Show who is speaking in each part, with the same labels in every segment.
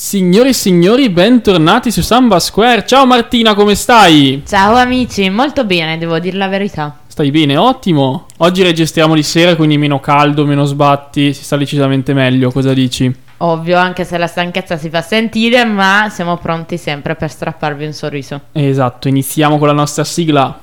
Speaker 1: Signori e signori, bentornati su Samba Square. Ciao Martina, come stai?
Speaker 2: Ciao amici, molto bene, devo dire la verità.
Speaker 1: Stai bene? Ottimo. Oggi registriamo di sera, quindi meno caldo, meno sbatti, si sta decisamente meglio. Cosa dici?
Speaker 2: Ovvio, anche se la stanchezza si fa sentire, ma siamo pronti sempre per strapparvi un sorriso.
Speaker 1: Esatto, iniziamo con la nostra sigla.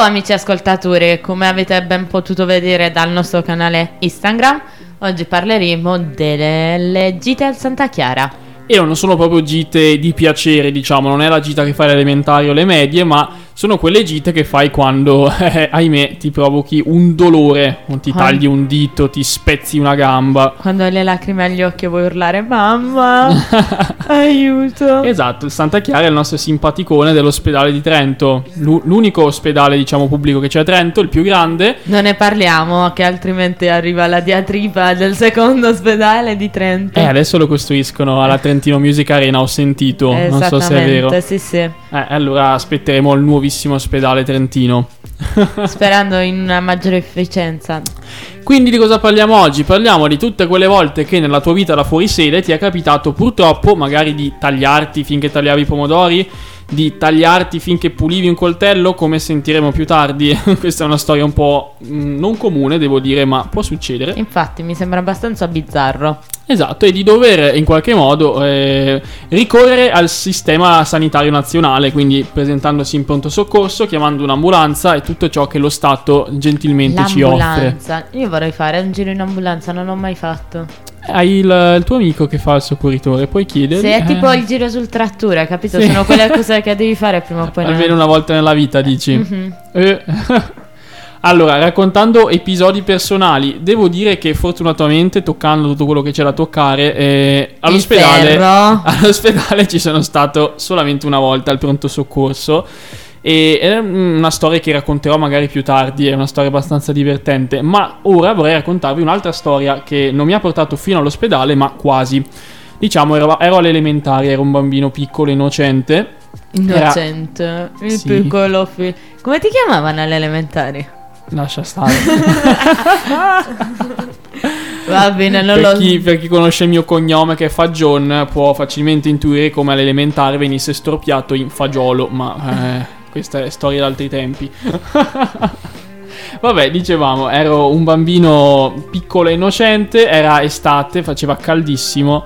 Speaker 2: Ciao amici ascoltatori, come avete ben potuto vedere dal nostro canale Instagram, oggi parleremo delle gite al Santa Chiara.
Speaker 1: E non sono proprio gite di piacere, diciamo, non è la gita che fai alle elementari o le medie, ma sono quelle gite che fai quando, eh, ahimè, ti provochi un dolore, o ti
Speaker 2: Quando-
Speaker 1: tagli un dito, ti spezzi una gamba.
Speaker 2: Quando hai le lacrime agli occhi e vuoi urlare mamma, aiuto.
Speaker 1: Esatto, il Santa Chiara è il nostro simpaticone dell'ospedale di Trento, L'u- l'unico ospedale, diciamo, pubblico che c'è a Trento, il più grande.
Speaker 2: Non ne parliamo, che altrimenti arriva la diatriba del secondo ospedale di Trento.
Speaker 1: Eh, adesso lo costruiscono alla Trentino Music Arena, ho sentito, non so se è vero.
Speaker 2: Sì sì.
Speaker 1: Eh, allora aspetteremo il nuovissimo ospedale trentino.
Speaker 2: Sperando in una maggiore efficienza.
Speaker 1: Quindi di cosa parliamo oggi? Parliamo di tutte quelle volte che nella tua vita da fuorisede ti è capitato purtroppo magari di tagliarti finché tagliavi i pomodori, di tagliarti finché pulivi un coltello, come sentiremo più tardi. Questa è una storia un po' mh, non comune, devo dire, ma può succedere.
Speaker 2: Infatti mi sembra abbastanza bizzarro.
Speaker 1: Esatto, e di dover in qualche modo eh, ricorrere al sistema sanitario nazionale, quindi presentandosi in pronto soccorso, chiamando un'ambulanza e tutto ciò che lo Stato gentilmente ci offre.
Speaker 2: L'ambulanza. Io vorrei fare un giro in ambulanza, non l'ho mai fatto.
Speaker 1: Hai il, il tuo amico che fa il soccorritore, puoi chiedergli.
Speaker 2: Se è
Speaker 1: eh,
Speaker 2: tipo il giro sul trattore, capito?
Speaker 1: Sì.
Speaker 2: Sono quelle cose che devi fare prima o poi.
Speaker 1: Almeno una volta nella vita, dici.
Speaker 2: Mhm.
Speaker 1: Eh. Allora, raccontando episodi personali, devo dire che fortunatamente, toccando tutto quello che c'è da toccare, eh, all'ospedale, all'ospedale ci sono stato solamente una volta al pronto soccorso. E è una storia che racconterò magari più tardi, è una storia abbastanza divertente. Ma ora vorrei raccontarvi un'altra storia che non mi ha portato fino all'ospedale, ma quasi. Diciamo, ero, ero alle elementari, ero un bambino piccolo, innocente.
Speaker 2: Innocente. Il
Speaker 1: Sì.
Speaker 2: piccolo figlio. Come ti chiamavano alle elementari?
Speaker 1: Lascia stare.
Speaker 2: Va bene, non
Speaker 1: per,
Speaker 2: lo
Speaker 1: chi, per chi conosce il mio cognome che è Fagion può facilmente intuire come all'elementare venisse storpiato in fagiolo, ma eh, questa è storia d'altri tempi. Vabbè, dicevamo, ero un bambino piccolo e innocente, era estate, faceva caldissimo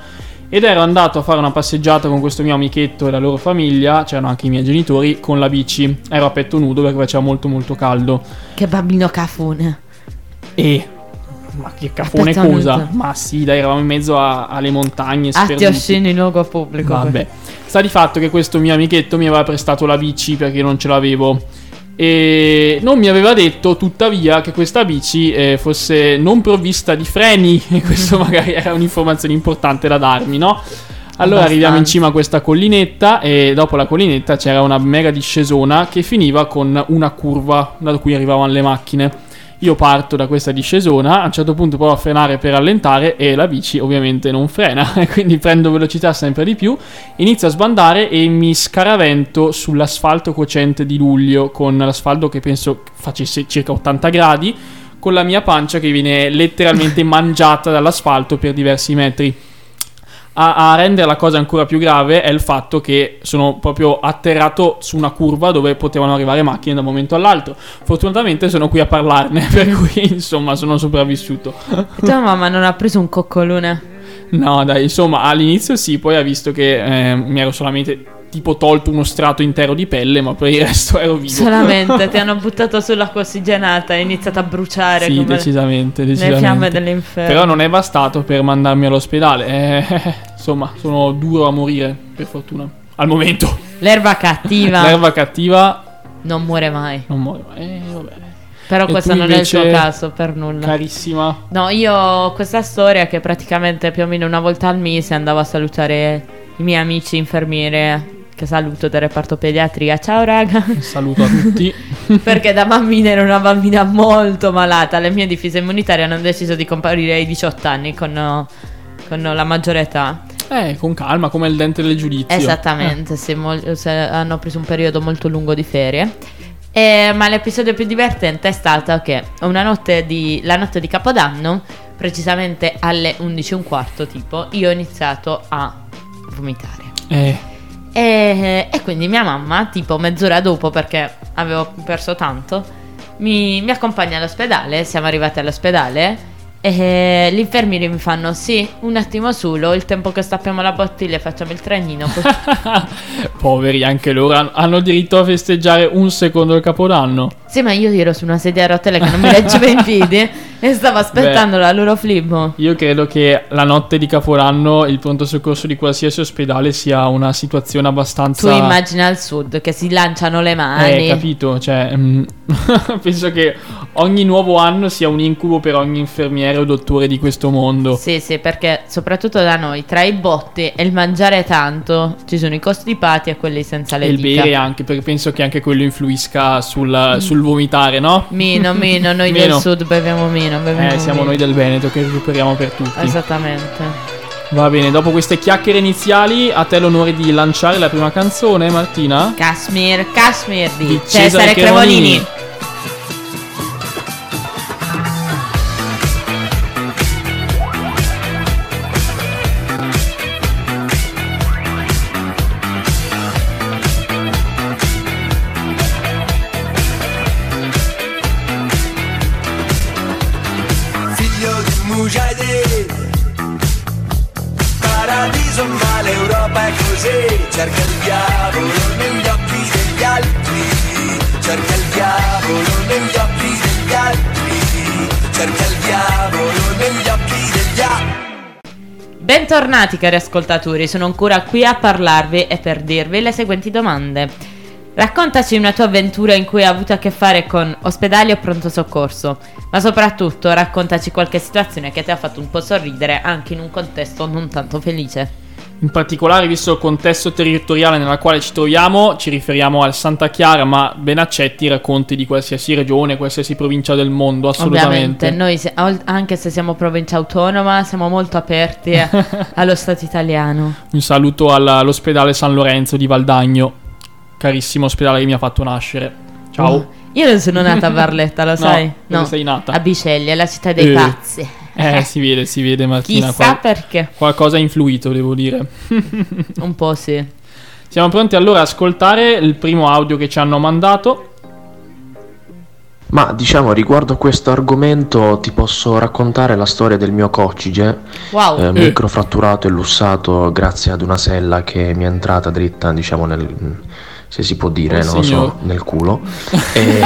Speaker 1: ed ero andato a fare una passeggiata con questo mio amichetto e la loro famiglia, c'erano anche i miei genitori, con la bici. Ero a petto nudo perché faceva molto molto caldo.
Speaker 2: Che bambino cafone.
Speaker 1: E ma che cafone cosa? Ma sì, dai, eravamo in mezzo a- alle montagne
Speaker 2: Atti
Speaker 1: sperduti.
Speaker 2: osceni in luogo pubblico.
Speaker 1: Vabbè. Sta di fatto che questo mio amichetto mi aveva prestato la bici perché non ce l'avevo. E non mi aveva detto, tuttavia, che questa bici eh, fosse non provvista di freni. E questo magari era un'informazione importante da darmi, no? Allora arriviamo in cima a questa collinetta e dopo la collinetta c'era una mega discesona che finiva con una curva da cui arrivavano le macchine. Io parto da questa discesona, a un certo punto provo a frenare per rallentare e la bici ovviamente non frena, quindi prendo velocità sempre di più, inizio a sbandare e mi scaravento sull'asfalto cocente di luglio con l'asfalto che penso facesse circa 80 gradi, con la mia pancia che viene letteralmente mangiata dall'asfalto per diversi metri. A, a rendere la cosa ancora più grave è il fatto che sono proprio atterrato su una curva dove potevano arrivare macchine da un momento all'altro. Fortunatamente sono qui a parlarne, per cui insomma sono sopravvissuto.
Speaker 2: E tua mamma non ha preso un coccolone?
Speaker 1: No, dai, insomma, all'inizio sì, poi ha visto che eh, mi ero solamente tipo tolto uno strato intero di pelle, ma per il resto ero vivo.
Speaker 2: Solamente ti hanno buttato sull'acqua ossigenata e iniziato a bruciare
Speaker 1: Sì,
Speaker 2: come
Speaker 1: decisamente,
Speaker 2: le
Speaker 1: decisamente.
Speaker 2: fiamme dell'inferno.
Speaker 1: Però non è bastato per mandarmi all'ospedale. Eh, insomma, sono duro a morire, per fortuna. Al momento.
Speaker 2: L'erba cattiva
Speaker 1: L'erba cattiva
Speaker 2: non muore mai.
Speaker 1: non muore. Eh, vabbè.
Speaker 2: Però
Speaker 1: E
Speaker 2: questo non è il tuo
Speaker 1: invece,
Speaker 2: caso per nulla.
Speaker 1: Carissima.
Speaker 2: No, io ho questa storia che praticamente più o meno una volta al mese andavo a salutare i miei amici infermiere che saluto del reparto pediatria. Ciao raga.
Speaker 1: Saluto a tutti.
Speaker 2: Perché da bambina ero una bambina molto malata. Le mie difese immunitarie hanno deciso di comparire ai 18 anni con, con la maggiore età.
Speaker 1: Eh, con calma, come il dente del giudizio.
Speaker 2: Esattamente,
Speaker 1: Eh.
Speaker 2: sì, mol- se- hanno preso un periodo molto lungo di ferie. Eh, ma l'episodio più divertente è stato che una notte di, la notte di Capodanno, precisamente alle 11.15 tipo, io ho iniziato a vomitare.
Speaker 1: Eh,
Speaker 2: E, e quindi mia mamma, tipo mezz'ora dopo, perché avevo perso tanto, mi, mi accompagna all'ospedale. Siamo arrivati all'ospedale. E gli infermieri mi fanno: Sì, un attimo solo. Il tempo che stappiamo la bottiglia e facciamo il trenino. poi-"
Speaker 1: poveri, anche loro han- hanno diritto a festeggiare un secondo il capodanno.
Speaker 2: sì, ma io ero su una sedia a rotelle che non mi reggeva in piedi e stavo aspettando la loro flip.
Speaker 1: Io credo che la notte di Capodanno il pronto soccorso di qualsiasi ospedale sia una situazione abbastanza...
Speaker 2: Tu immagina al sud che si lanciano le mani.
Speaker 1: Eh, capito, cioè, mm, penso che ogni nuovo anno sia un incubo per ogni infermiere o dottore di questo mondo.
Speaker 2: Sì, sì, perché soprattutto da noi, tra i botti e il mangiare tanto, ci sono i costipati e quelli senza le
Speaker 1: E il
Speaker 2: dita.
Speaker 1: bere anche, perché penso che anche quello influisca sul, sul vomitare, no?
Speaker 2: Mino, mino, noi
Speaker 1: Meno.
Speaker 2: del sud beviamo mino, beviamo
Speaker 1: Eh, siamo
Speaker 2: mino.
Speaker 1: noi del Veneto che recuperiamo per tutti.
Speaker 2: Esattamente.
Speaker 1: Va bene, dopo queste chiacchiere iniziali, a te l'onore di lanciare la prima canzone, Martina.
Speaker 2: Kashmir, Kashmir di,
Speaker 1: Di
Speaker 2: Cesare,
Speaker 1: Cesare
Speaker 2: Cremonini.
Speaker 1: Cremonini.
Speaker 3: Così Cerca il diavolo negli occhi degli altri Cerca il diavolo negli occhi degli altri Cerca il diavolo negli occhi degli altri
Speaker 2: Bentornati cari ascoltatori, sono ancora qui a parlarvi e per dirvi le seguenti domande. Raccontaci una tua avventura in cui hai avuto a che fare con ospedali o pronto soccorso, ma soprattutto raccontaci qualche situazione che ti ha fatto un po' sorridere anche in un contesto non tanto felice.
Speaker 1: In particolare, visto il contesto territoriale nel quale ci troviamo, ci riferiamo al Santa Chiara, ma ben accetti i racconti di qualsiasi regione, qualsiasi provincia del mondo, assolutamente.
Speaker 2: Ovviamente, noi se- anche se siamo provincia autonoma, siamo molto aperti allo Stato italiano.
Speaker 1: Un saluto alla- all'ospedale San Lorenzo di Valdagno, carissimo ospedale che mi ha fatto nascere. Ciao.
Speaker 2: Oh, io non sono nata a Barletta, lo
Speaker 1: No,
Speaker 2: sai?
Speaker 1: dove sei nata?
Speaker 2: A Biceglie, la città dei
Speaker 1: Eh.
Speaker 2: pazzi.
Speaker 1: Eh, si vede, si vede Martina.
Speaker 2: Chissà
Speaker 1: qual-
Speaker 2: perché.
Speaker 1: qualcosa ha influito, devo dire.
Speaker 2: Un po' sì.
Speaker 1: Siamo pronti allora a ascoltare il primo audio che ci hanno mandato.
Speaker 4: Ma diciamo riguardo questo argomento ti posso raccontare la storia del mio coccige,
Speaker 2: Wow.
Speaker 4: eh, microfratturato e lussato grazie ad una sella che mi è entrata dritta, diciamo nel se si può dire,
Speaker 1: Oh,
Speaker 4: non lo
Speaker 1: signor.
Speaker 4: so, nel culo. e,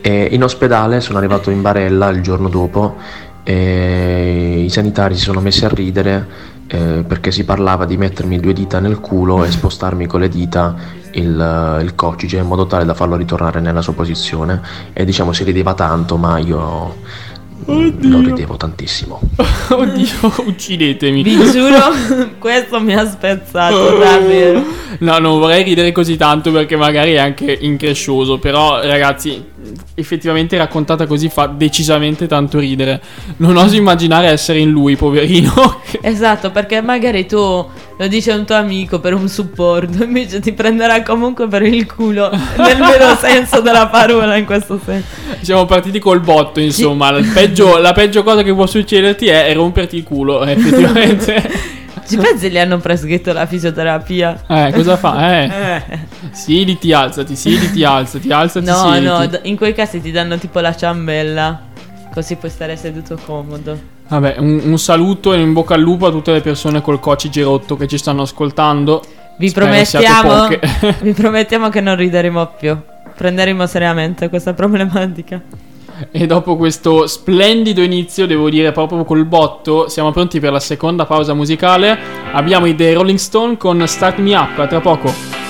Speaker 4: e in ospedale sono arrivato in barella il giorno dopo e i sanitari si sono messi a ridere eh, perché si parlava di mettermi due dita nel culo e spostarmi con le dita il, il coccige in modo tale da farlo ritornare nella sua posizione. E diciamo si rideva tanto ma io non ridevo tantissimo.
Speaker 1: Oddio, uccidetemi.
Speaker 2: Vi giuro, questo mi ha spezzato davvero.
Speaker 1: No, non vorrei ridere così tanto perché magari è anche increscioso, però ragazzi, effettivamente raccontata così fa decisamente tanto ridere. Non oso immaginare essere in lui, poverino.
Speaker 2: Esatto, perché magari tu lo dici a un tuo amico per un supporto, invece ti prenderà comunque per il culo, nel vero senso della parola in questo senso.
Speaker 1: Siamo partiti col botto, insomma. Il peggio- la peggio cosa che può succederti è romperti il culo, effettivamente.
Speaker 2: Ci pensi gli hanno prescritto la fisioterapia?
Speaker 1: Eh, cosa fa? Eh,
Speaker 2: Eh.
Speaker 1: siediti, alzati, siediti, alzati, alzati,
Speaker 2: No,
Speaker 1: siediti.
Speaker 2: no, in quei casi ti danno tipo la ciambella, così puoi stare seduto comodo.
Speaker 1: Vabbè, un, un saluto e in bocca al lupo a tutte le persone col coccige rotto che ci stanno ascoltando.
Speaker 2: Vi promettiamo, vi promettiamo che non rideremo più. Prenderemo seriamente questa problematica.
Speaker 1: E dopo questo splendido inizio, devo dire proprio col botto, siamo pronti per la seconda pausa musicale. Abbiamo i The Rolling Stone con Start Me Up, a tra poco.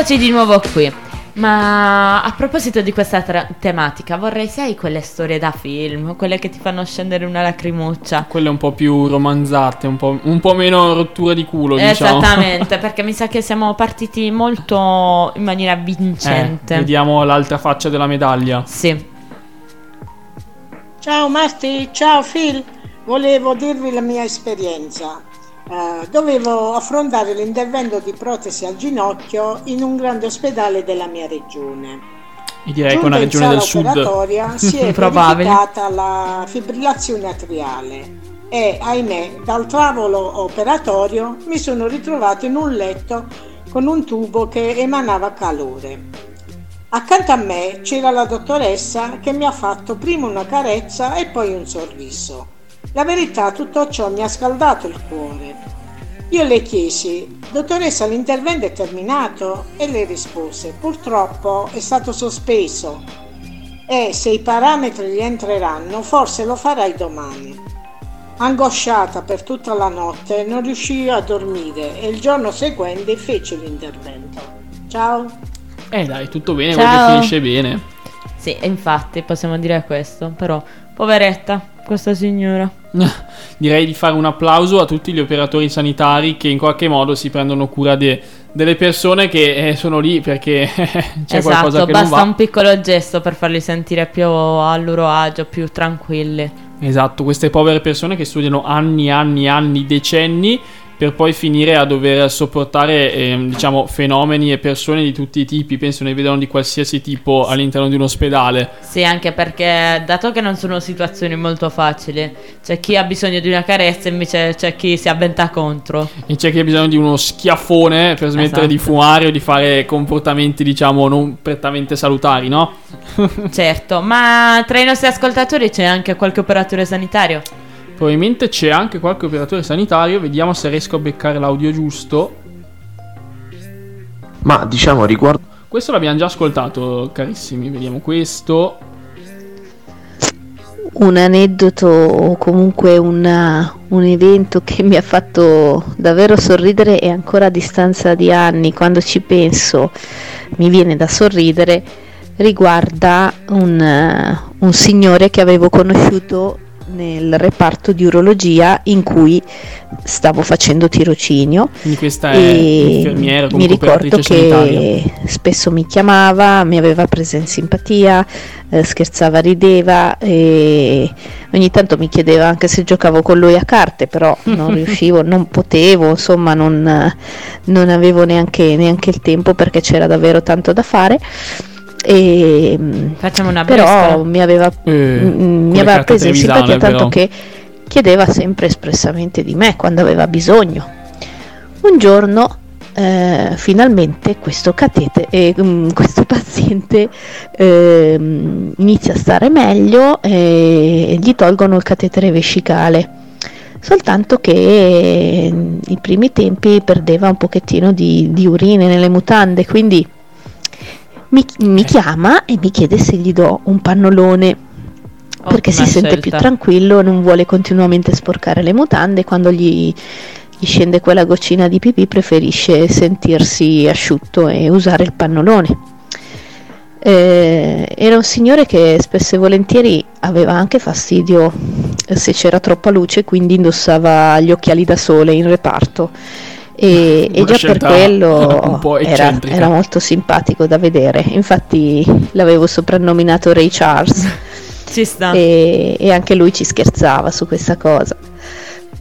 Speaker 2: Eccoci di nuovo qui. Ma a proposito di questa tra- tematica, vorrei sai quelle storie da film, quelle che ti fanno scendere una lacrimuccia.
Speaker 1: Quelle un po' più romanzate, un po', un po' meno rottura di culo, diciamo.
Speaker 2: Esattamente, perché mi sa che siamo partiti molto in maniera vincente.
Speaker 1: Eh, vediamo l'altra faccia della medaglia.
Speaker 2: Sì.
Speaker 5: Ciao Marti, ciao Phil, volevo dirvi la mia esperienza. Eh, dovevo affrontare l'intervento di protesi al ginocchio in un grande ospedale della mia regione.
Speaker 1: E direi che una regione del sud.
Speaker 5: operatoria si è verificata la fibrillazione atriale e ahimè dal tavolo operatorio mi sono ritrovato in un letto con un tubo che emanava calore. Accanto a me c'era la dottoressa che mi ha fatto prima una carezza e poi un sorriso. La verità, tutto ciò mi ha scaldato il cuore. Io le chiesi, dottoressa, l'intervento è terminato? E lei rispose, purtroppo è stato sospeso e se i parametri rientreranno forse lo farai domani. Angosciata per tutta la notte non riuscii a dormire e il giorno seguente fece l'intervento. Ciao!
Speaker 1: Eh dai, tutto bene,
Speaker 2: Ciao.
Speaker 1: quello che finisce bene.
Speaker 2: Sì, e infatti possiamo dire questo, però poveretta questa signora.
Speaker 1: Direi di fare un applauso a tutti gli operatori sanitari che in qualche modo si prendono cura de- delle persone che eh, sono lì perché c'è qualcosa
Speaker 2: esatto,
Speaker 1: che non
Speaker 2: basta
Speaker 1: va.
Speaker 2: un piccolo gesto per farli sentire più a loro agio, più tranquilli.
Speaker 1: Esatto, queste povere persone che studiano anni, anni, anni, decenni per poi finire a dover sopportare ehm, diciamo fenomeni e persone di tutti i tipi, penso ne vedano di qualsiasi tipo all'interno di un ospedale.
Speaker 2: Sì, anche perché dato che non sono situazioni molto facili, c'è chi ha bisogno di una carezza invece c'è chi si avventa contro.
Speaker 1: E c'è chi ha bisogno di uno schiaffone per smettere
Speaker 2: Esatto.
Speaker 1: di fumare o di fare comportamenti, diciamo, non prettamente salutari, no?
Speaker 2: certo, ma tra i nostri ascoltatori c'è anche qualche operatore sanitario.
Speaker 1: Probabilmente c'è anche qualche operatore sanitario, vediamo se riesco a beccare l'audio giusto.
Speaker 4: Ma diciamo riguardo
Speaker 1: Questo l'abbiamo già ascoltato, carissimi, vediamo questo.
Speaker 6: un aneddoto o comunque una- un evento che mi ha fatto davvero sorridere e ancora a distanza di anni, quando ci penso, mi viene da sorridere, riguarda un, eh, un signore che avevo conosciuto nel reparto di urologia in cui stavo facendo tirocinio
Speaker 1: Quindi questa è l'infermiera,
Speaker 6: mi ricordo
Speaker 1: operatrice sanitaria.
Speaker 6: che spesso mi chiamava, mi aveva presa in simpatia, eh, scherzava, rideva e ogni tanto mi chiedeva anche se giocavo con lui a carte, però non riuscivo, non potevo, insomma non, non avevo neanche, neanche il tempo perché c'era davvero tanto da fare. E, mm,
Speaker 2: Facciamo una
Speaker 6: però mi aveva,
Speaker 1: Eh,
Speaker 6: mm, mi aveva preso in simpatia tanto
Speaker 1: però.
Speaker 6: che chiedeva sempre espressamente di me quando aveva bisogno. Un giorno eh, finalmente questo catete e mm, questo paziente ehm, inizia a stare meglio e gli tolgono il catetere vescicale. Soltanto che eh, i primi tempi perdeva un pochettino di, di urine nelle mutande, quindi mi, mi chiama e mi chiede se gli do un pannolone perché si sente
Speaker 2: scelta.
Speaker 6: più tranquillo, non vuole continuamente sporcare le mutande, quando gli, gli scende quella goccina di pipì preferisce sentirsi asciutto e usare il pannolone. Eh, era un signore che spesso e volentieri aveva anche fastidio eh, se c'era troppa luce, quindi indossava gli occhiali da sole in reparto. E, e già per quello era, era molto simpatico da vedere. Infatti l'avevo soprannominato Ray Charles
Speaker 2: Ci sta.
Speaker 6: e, e anche lui ci scherzava su questa cosa.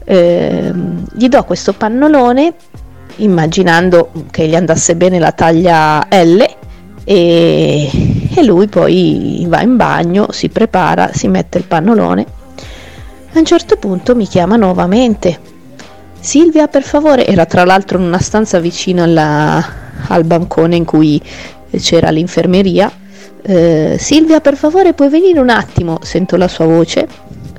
Speaker 6: Ehm, gli do questo pannolone immaginando che gli andasse bene la taglia L e, e lui poi va in bagno, si prepara, si mette il pannolone. A un certo punto mi chiama nuovamente. Silvia, per favore, era tra l'altro in una stanza vicino alla- al bancone in cui c'era l'infermeria. Eh, Silvia, per favore, puoi venire un attimo? Sento la sua voce,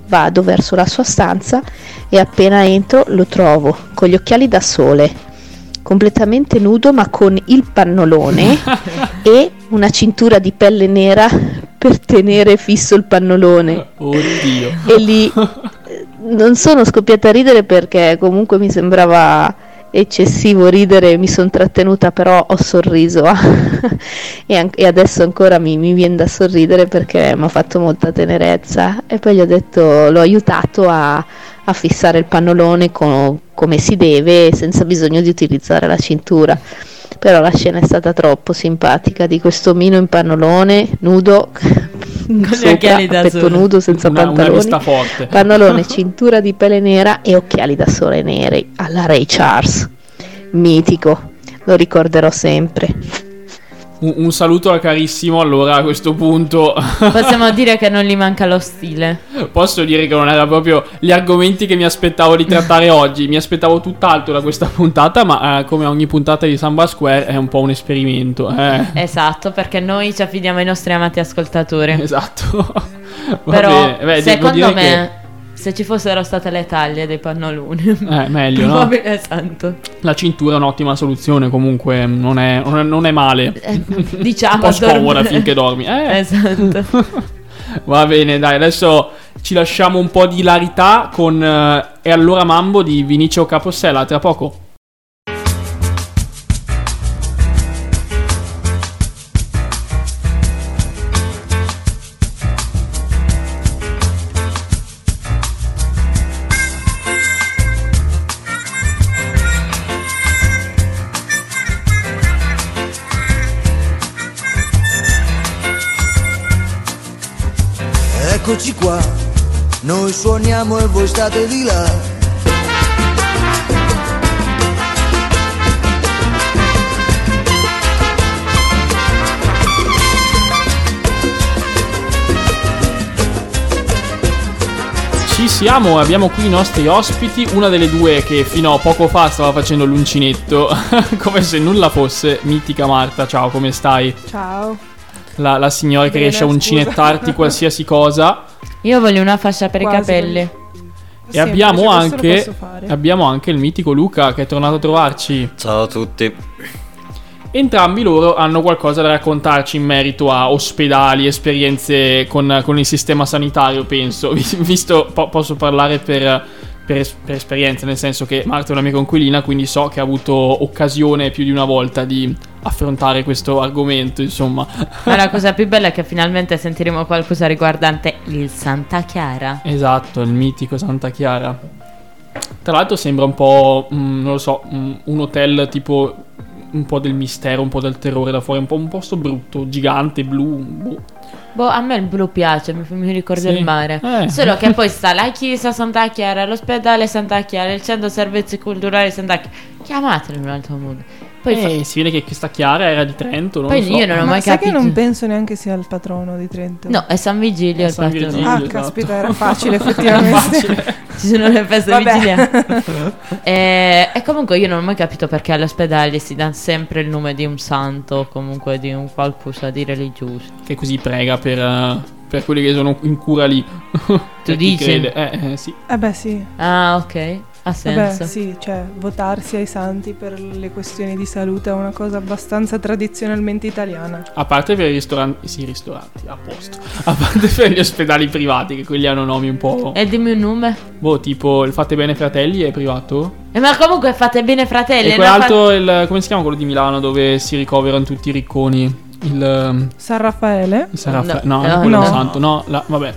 Speaker 6: vado verso la sua stanza e appena entro lo trovo con gli occhiali da sole, completamente nudo ma con il pannolone e una cintura di pelle nera per tenere fisso il pannolone
Speaker 1: Oddio.
Speaker 6: e lì non sono scoppiata a ridere perché comunque mi sembrava eccessivo ridere, mi sono trattenuta però ho sorriso e, an- e adesso ancora mi, mi viene da sorridere perché mi ha fatto molta tenerezza e poi gli ho detto, l'ho aiutato a, a fissare il pannolone co- come si deve senza bisogno di utilizzare la cintura. Però la scena è stata troppo simpatica di questo mino in pannolone, nudo,
Speaker 2: gli
Speaker 6: sopra,
Speaker 2: occhiali da
Speaker 6: a petto
Speaker 2: sole.
Speaker 6: nudo senza
Speaker 1: Una, una
Speaker 6: pantaloni.
Speaker 1: forte.
Speaker 6: Pannolone, cintura di pelle nera e occhiali da sole neri alla Ray Charles. Mitico, lo ricorderò sempre.
Speaker 1: Un, un saluto al carissimo. Allora, a questo punto,
Speaker 2: Possiamo dire che non gli manca lo stile.
Speaker 1: posso dire che non era proprio gli argomenti che mi aspettavo di trattare oggi. Mi aspettavo tutt'altro da questa puntata, ma eh, come ogni puntata di Samba Square è un po' un esperimento. Eh.
Speaker 2: Esatto, perché noi ci affidiamo ai nostri amati ascoltatori.
Speaker 1: Esatto. Va
Speaker 2: Però,
Speaker 1: bene. Beh,
Speaker 2: secondo me, se ci fossero state le taglie dei pannoloni,
Speaker 1: Eh, meglio, no?
Speaker 2: probabile- esatto.
Speaker 1: La cintura è un'ottima soluzione. Comunque, non è, non è- non è male.
Speaker 2: Eh,
Speaker 1: Un
Speaker 2: diciamo
Speaker 1: po' scomoda
Speaker 2: dormire.
Speaker 1: finché dormi. Eh,
Speaker 2: Esatto.
Speaker 1: Va bene, dai, adesso ci lasciamo un po' di hilarità con eh, E allora Mambo di Vinicio Capossela, tra poco.
Speaker 3: Suoniamo e voi state di là.
Speaker 1: Ci siamo, abbiamo qui i nostri ospiti, una delle due che fino a poco fa stava facendo l'uncinetto, come se nulla fosse, mitica Marta, ciao, come stai?
Speaker 7: Ciao.
Speaker 1: La, la signora che
Speaker 7: Bene,
Speaker 1: riesce a
Speaker 7: scusa.
Speaker 1: uncinettarti qualsiasi cosa.
Speaker 2: Io voglio una fascia per
Speaker 7: Quasi,
Speaker 2: i capelli.
Speaker 1: E
Speaker 7: Sì,
Speaker 1: abbiamo anche, abbiamo anche il mitico Luca che è tornato a trovarci.
Speaker 8: Ciao a tutti.
Speaker 1: Entrambi loro hanno qualcosa da raccontarci in merito a ospedali, esperienze con, con il sistema sanitario, penso. Vi- Visto, po- posso parlare per, per, per esperienza, nel senso che Marta è una mia coinquilina, quindi so che ha avuto occasione più di una volta di affrontare questo argomento, insomma.
Speaker 2: Ma la cosa più bella è che finalmente sentiremo qualcosa riguardante il Santa Chiara.
Speaker 1: Esatto, il mitico Santa Chiara. Tra l'altro sembra un po', mm, non lo so, mm, un hotel tipo un po' del mistero, un po' del terrore da fuori, un po' un posto brutto, gigante, blu. boh.
Speaker 2: Boh, a me il blu piace, mi, mi ricorda
Speaker 1: Sì.
Speaker 2: il mare.
Speaker 1: Eh.
Speaker 2: Solo che poi sta la chiesa Santa Chiara, l'ospedale Santa Chiara, il centro servizi culturali Santa Chiara. Chiamatelo in un altro modo. Poi, fa-
Speaker 1: Eh, si vede che questa Chiara era di Trento, non
Speaker 2: poi
Speaker 1: lo so.
Speaker 2: io non ho
Speaker 7: Ma
Speaker 2: mai
Speaker 7: sai
Speaker 2: capito.
Speaker 7: che non penso neanche sia il patrono di Trento?
Speaker 2: No, è San Vigilio
Speaker 1: È
Speaker 2: il
Speaker 1: San
Speaker 2: patrono.
Speaker 1: Vigilio.
Speaker 7: Ah,
Speaker 1: esatto.
Speaker 7: caspita, era facile
Speaker 1: Era
Speaker 7: effettivamente.
Speaker 1: facile.
Speaker 2: Ci sono le feste
Speaker 7: Vabbè.
Speaker 2: vigiliane. e, e comunque io non ho mai capito perché agli ospedali si dà sempre il nome di un santo o comunque di un qualcosa di religioso.
Speaker 1: che così prega per, eh, per quelli che sono in cura lì. Chi
Speaker 2: dici?
Speaker 1: Eh, eh, sì.
Speaker 7: Eh beh sì,
Speaker 2: Ah, ok. Ha
Speaker 7: Vabbè,
Speaker 2: senso.
Speaker 7: sì, cioè votarsi ai santi per le questioni di salute è una cosa abbastanza tradizionalmente italiana.
Speaker 1: A parte per i ristoranti, sì, ristoranti, a posto. A parte per gli ospedali privati, che quelli hanno nomi un po'.
Speaker 2: E dimmi un nome.
Speaker 1: Boh, tipo il Fate Bene Fratelli è privato.
Speaker 2: Eh, ma comunque fate bene fratelli.
Speaker 1: e quell'altro, il, come si chiama quello di Milano, dove si ricoverano tutti i ricconi? Il, ehm,
Speaker 7: San Raffaele?
Speaker 1: San Raffaele. No,
Speaker 2: No,
Speaker 1: non
Speaker 2: no,
Speaker 1: quello
Speaker 7: no.
Speaker 1: santo, no, la- vabbè.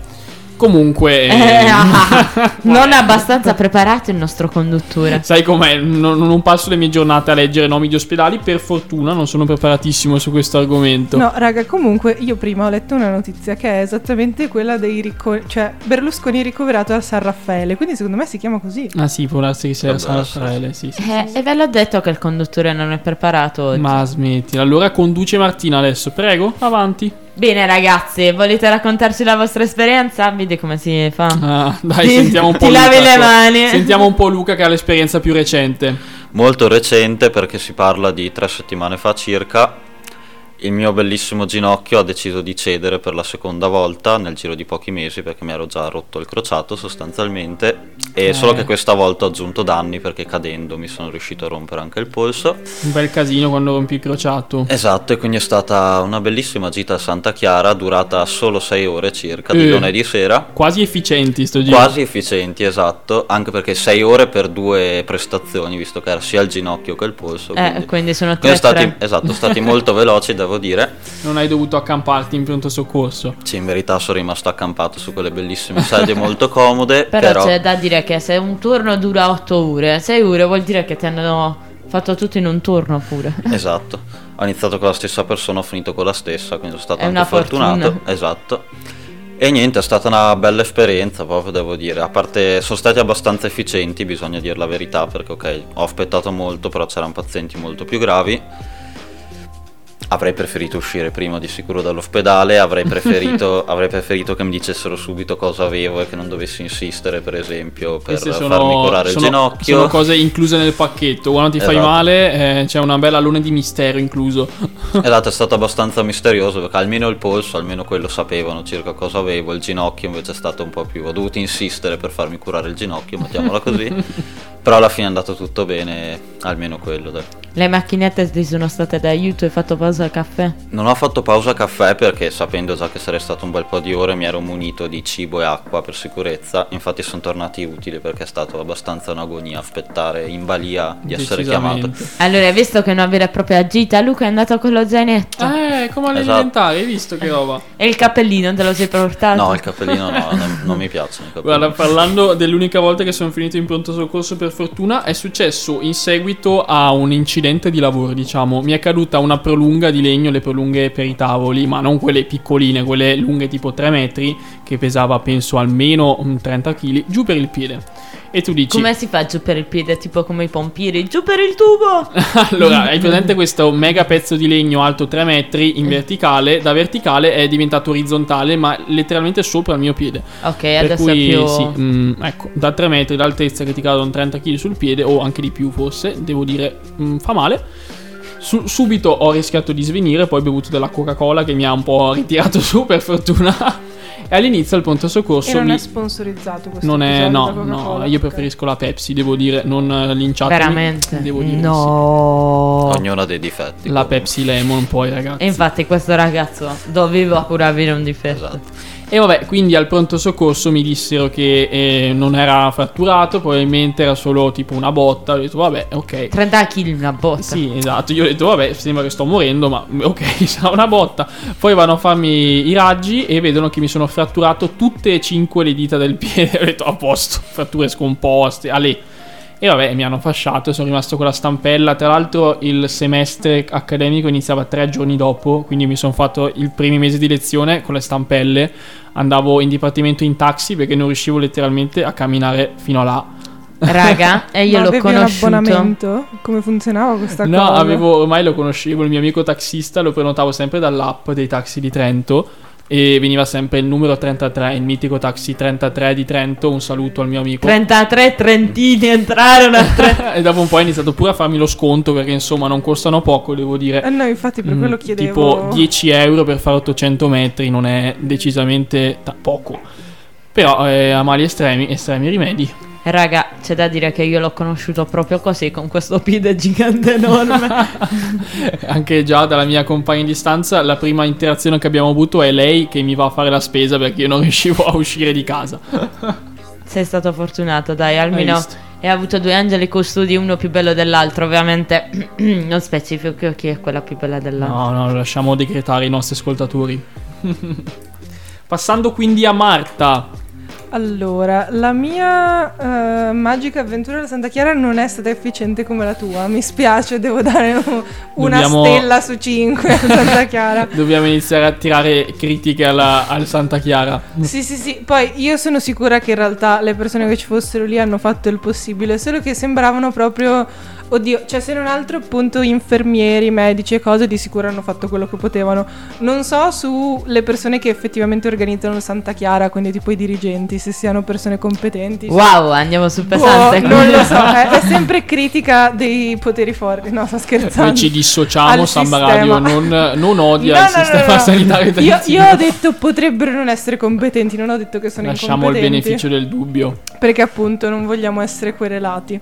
Speaker 1: Comunque,
Speaker 2: Eh, ah, non è abbastanza preparato il nostro conduttore.
Speaker 1: sai com'è? Non, non passo le mie giornate a leggere nomi di ospedali. Per fortuna non sono preparatissimo su questo argomento.
Speaker 7: No, raga, comunque io prima ho letto una notizia che è esattamente quella dei ricconi, cioè Berlusconi ricoverato al San Raffaele, quindi secondo me si chiama così.
Speaker 1: Ah sì, può darsi che sia il San
Speaker 8: sì,
Speaker 1: Raffaele, sì, sì.
Speaker 2: Eh, e ve l'ho detto che il conduttore non è preparato oggi.
Speaker 1: Ma smetti. Allora conduce Martina adesso, prego, avanti.
Speaker 2: Bene ragazzi, volete raccontarci la vostra esperienza? Vedi come si fa.
Speaker 1: Ah, dai,
Speaker 2: Ti-
Speaker 1: sentiamo un po'
Speaker 2: ti lavi
Speaker 1: Luca,
Speaker 2: le
Speaker 1: ecco.
Speaker 2: mani.
Speaker 1: Sentiamo un po' Luca che ha l'esperienza più recente.
Speaker 8: Molto recente perché si parla di tre settimane fa circa. Il mio bellissimo ginocchio ha deciso di cedere per la seconda volta nel giro di pochi mesi perché mi ero già rotto il crociato sostanzialmente e
Speaker 1: Eh.
Speaker 8: solo che questa volta ho aggiunto danni perché cadendo mi sono riuscito a rompere anche il polso.
Speaker 1: Un bel casino quando rompi il crociato.
Speaker 8: Esatto, e quindi è stata una bellissima gita a Santa Chiara durata solo 6 ore circa di
Speaker 1: Eh.
Speaker 8: lunedì sera.
Speaker 1: Quasi efficienti sto giro.
Speaker 8: Quasi efficienti, esatto, anche perché 6 ore per due prestazioni, visto che era sia il ginocchio che il polso.
Speaker 2: Eh, quindi sono
Speaker 8: quindi stati,
Speaker 2: tre.
Speaker 8: esatto, stati molto veloci, devo dire.
Speaker 1: Non hai dovuto accamparti in pronto soccorso.
Speaker 8: Sì, in verità sono rimasto accampato su quelle bellissime sedie molto comode,
Speaker 2: Però,
Speaker 8: però,
Speaker 2: c'è da dire che se un turno dura 8 ore, 6 ore vuol dire che ti hanno fatto tutto in un turno pure.
Speaker 8: esatto. Ho iniziato con la stessa persona, ho finito con la stessa, quindi sono stato
Speaker 2: È
Speaker 8: anche
Speaker 2: una
Speaker 8: fortunato.
Speaker 2: fortuna.
Speaker 8: Esatto. E niente, è stata una bella esperienza, proprio devo dire. A parte, sono stati abbastanza efficienti, bisogna dire la verità, perché ok, ho aspettato molto, però c'erano pazienti molto più gravi. Avrei preferito uscire prima di sicuro dall'ospedale, avrei preferito, avrei preferito che mi dicessero subito cosa avevo e che non dovessi insistere, per esempio, per
Speaker 1: Queste
Speaker 8: farmi curare
Speaker 1: sono-
Speaker 8: il ginocchio.
Speaker 1: Sono cose incluse nel pacchetto. Quando ti fai
Speaker 8: Esatto.
Speaker 1: male eh, c'è una bella luna di mistero incluso.
Speaker 8: Esatto, è stato abbastanza misterioso perché almeno il polso, almeno quello sapevano circa cosa avevo, il ginocchio invece è stato un po' più... ho dovuto insistere per farmi curare il ginocchio, mettiamola così, però alla fine è andato tutto bene, almeno quello. Dai.
Speaker 2: Le macchinette ti sono state d'aiuto, hai fatto pausa caffè?
Speaker 8: Non ho fatto pausa caffè perché sapendo già che sarei stato un bel po' di ore mi ero munito di cibo e acqua per sicurezza, infatti sono tornati utili perché è stato abbastanza un'agonia aspettare in balia di essere chiamato.
Speaker 2: Allora, visto che è una vera e propria gita, Luca è andato con lo zainetto.
Speaker 1: Eh, come alle
Speaker 8: Esatto.
Speaker 1: elementari, hai visto che roba?
Speaker 2: E il cappellino te lo sei portato?
Speaker 8: No, il cappellino no, non, non mi piacciono.
Speaker 1: Guarda, parlando dell'unica volta che sono finito in pronto soccorso per fortuna, è successo in seguito a un incidente di lavoro, diciamo. Mi è caduta una prolunga di legno, le prolunghe per i tavoli, ma non quelle piccoline, quelle lunghe tipo 3 metri, che pesava penso almeno un 30 kg, giù per il piede. E tu dici...
Speaker 2: Come si fa giù per il piede, tipo come i pompieri? Giù per il tubo!
Speaker 1: allora, hai presente questo mega pezzo di legno alto 3 metri in verticale? Da verticale è diventato orizzontale, ma letteralmente sopra il mio piede.
Speaker 2: Ok,
Speaker 1: Per
Speaker 2: adesso
Speaker 1: cui,
Speaker 2: è più...
Speaker 1: sì, mm, ecco, da 3 metri d'altezza che ti cadono 30 kg sul piede, o anche di più forse, devo dire, mm, fa male. Su- subito ho rischiato di svenire, poi ho bevuto della Coca-Cola che mi ha un po' ritirato su per fortuna. e all'inizio al pronto
Speaker 7: E
Speaker 1: soccorso
Speaker 7: non
Speaker 1: mi...
Speaker 7: è sponsorizzato questo
Speaker 1: Non è, no, no, io preferisco la Pepsi, devo dire, non linciatemi.
Speaker 2: Veramente?
Speaker 1: Devo dire di sì.
Speaker 2: no.
Speaker 8: Ognuno ha dei difetti.
Speaker 1: La
Speaker 8: comunque.
Speaker 1: Pepsi Lemon poi ragazzi.
Speaker 2: E infatti questo ragazzo doveva pure avere un difetto.
Speaker 8: Esatto.
Speaker 1: E vabbè, quindi al pronto soccorso mi dissero che eh, non era fratturato, probabilmente era solo tipo una botta. Ho detto vabbè, ok.
Speaker 2: 30 kg una botta.
Speaker 1: Sì, esatto. Io ho detto vabbè, sembra che sto morendo, ma ok, sarà una botta. Poi vanno a farmi i raggi e vedono che mi sono fratturato tutte e cinque le dita del piede. Ho detto a posto, fratture scomposte, ale. E vabbè, mi hanno fasciato e sono rimasto con la stampella. Tra l'altro il semestre accademico iniziava tre giorni dopo, quindi mi sono fatto il primi mesi di lezione con le stampelle. Andavo in dipartimento in taxi perché non riuscivo letteralmente a camminare fino a là.
Speaker 2: Raga, e io
Speaker 7: Ma
Speaker 2: l'ho
Speaker 7: avevi un
Speaker 2: conosciuto.
Speaker 7: abbonamento? Come funzionava questa
Speaker 1: No,
Speaker 7: cosa?
Speaker 1: avevo, ormai lo conoscevo, il mio amico taxista, lo prenotavo sempre dall'app dei taxi di Trento e veniva sempre il numero 33, il mitico taxi 33 di Trento, un saluto al mio amico.
Speaker 2: 33 trentini entrarono a tre.
Speaker 1: e dopo un po' ha iniziato pure a farmi lo sconto perché insomma non costano poco, devo dire.
Speaker 7: Eh no, infatti per
Speaker 1: Mm,
Speaker 7: quello chiedevo.
Speaker 1: Tipo 10 euro per fare 800 metri non è decisamente ta- poco. Però eh, a mali estremi, estremi rimedi.
Speaker 2: Raga, c'è da dire che io l'ho conosciuto proprio così, con questo piede gigante enorme.
Speaker 1: Anche già dalla mia compagna di stanza, la prima interazione che abbiamo avuto è lei che mi va a fare la spesa perché io non riuscivo a uscire di casa.
Speaker 2: Sei stato fortunato, dai, almeno
Speaker 1: visto?
Speaker 2: hai avuto due angeli custodi, uno più bello dell'altro, ovviamente. non specifico chi è quella più bella dell'altro.
Speaker 1: No, no, lasciamo decretare i nostri ascoltatori. Passando quindi a Marta.
Speaker 7: Allora, la mia eh, magica avventura alla Santa Chiara non è stata efficiente come la tua. Mi spiace, devo dare un- una
Speaker 1: Dobbiamo-
Speaker 7: stella su 5 a Santa Chiara.
Speaker 1: Dobbiamo iniziare a tirare critiche alla, al Santa Chiara.
Speaker 7: Sì, sì, sì. Poi io sono sicura che in realtà le persone che ci fossero lì hanno fatto il possibile, solo che sembravano proprio Oddio, cioè se non altro appunto infermieri, medici e cose di sicuro hanno fatto quello che potevano. Non so sulle persone che effettivamente organizzano Santa Chiara, quindi tipo i dirigenti, se siano persone competenti.
Speaker 2: Wow, andiamo sul
Speaker 7: Boh,
Speaker 2: pesante.
Speaker 7: non lo so, è, è sempre critica dei poteri forti. No, sto scherzando.
Speaker 1: Noi ci dissociamo, Samba. Radio non, non odia
Speaker 7: No,
Speaker 1: il
Speaker 7: no,
Speaker 1: sistema
Speaker 7: no.
Speaker 1: sanitario
Speaker 7: Io,
Speaker 1: italiano.
Speaker 7: io ho detto potrebbero non essere competenti, non ho detto che sono
Speaker 1: Lasciamo il
Speaker 7: incompetenti.
Speaker 1: beneficio del dubbio.
Speaker 7: perché appunto non vogliamo essere querelati.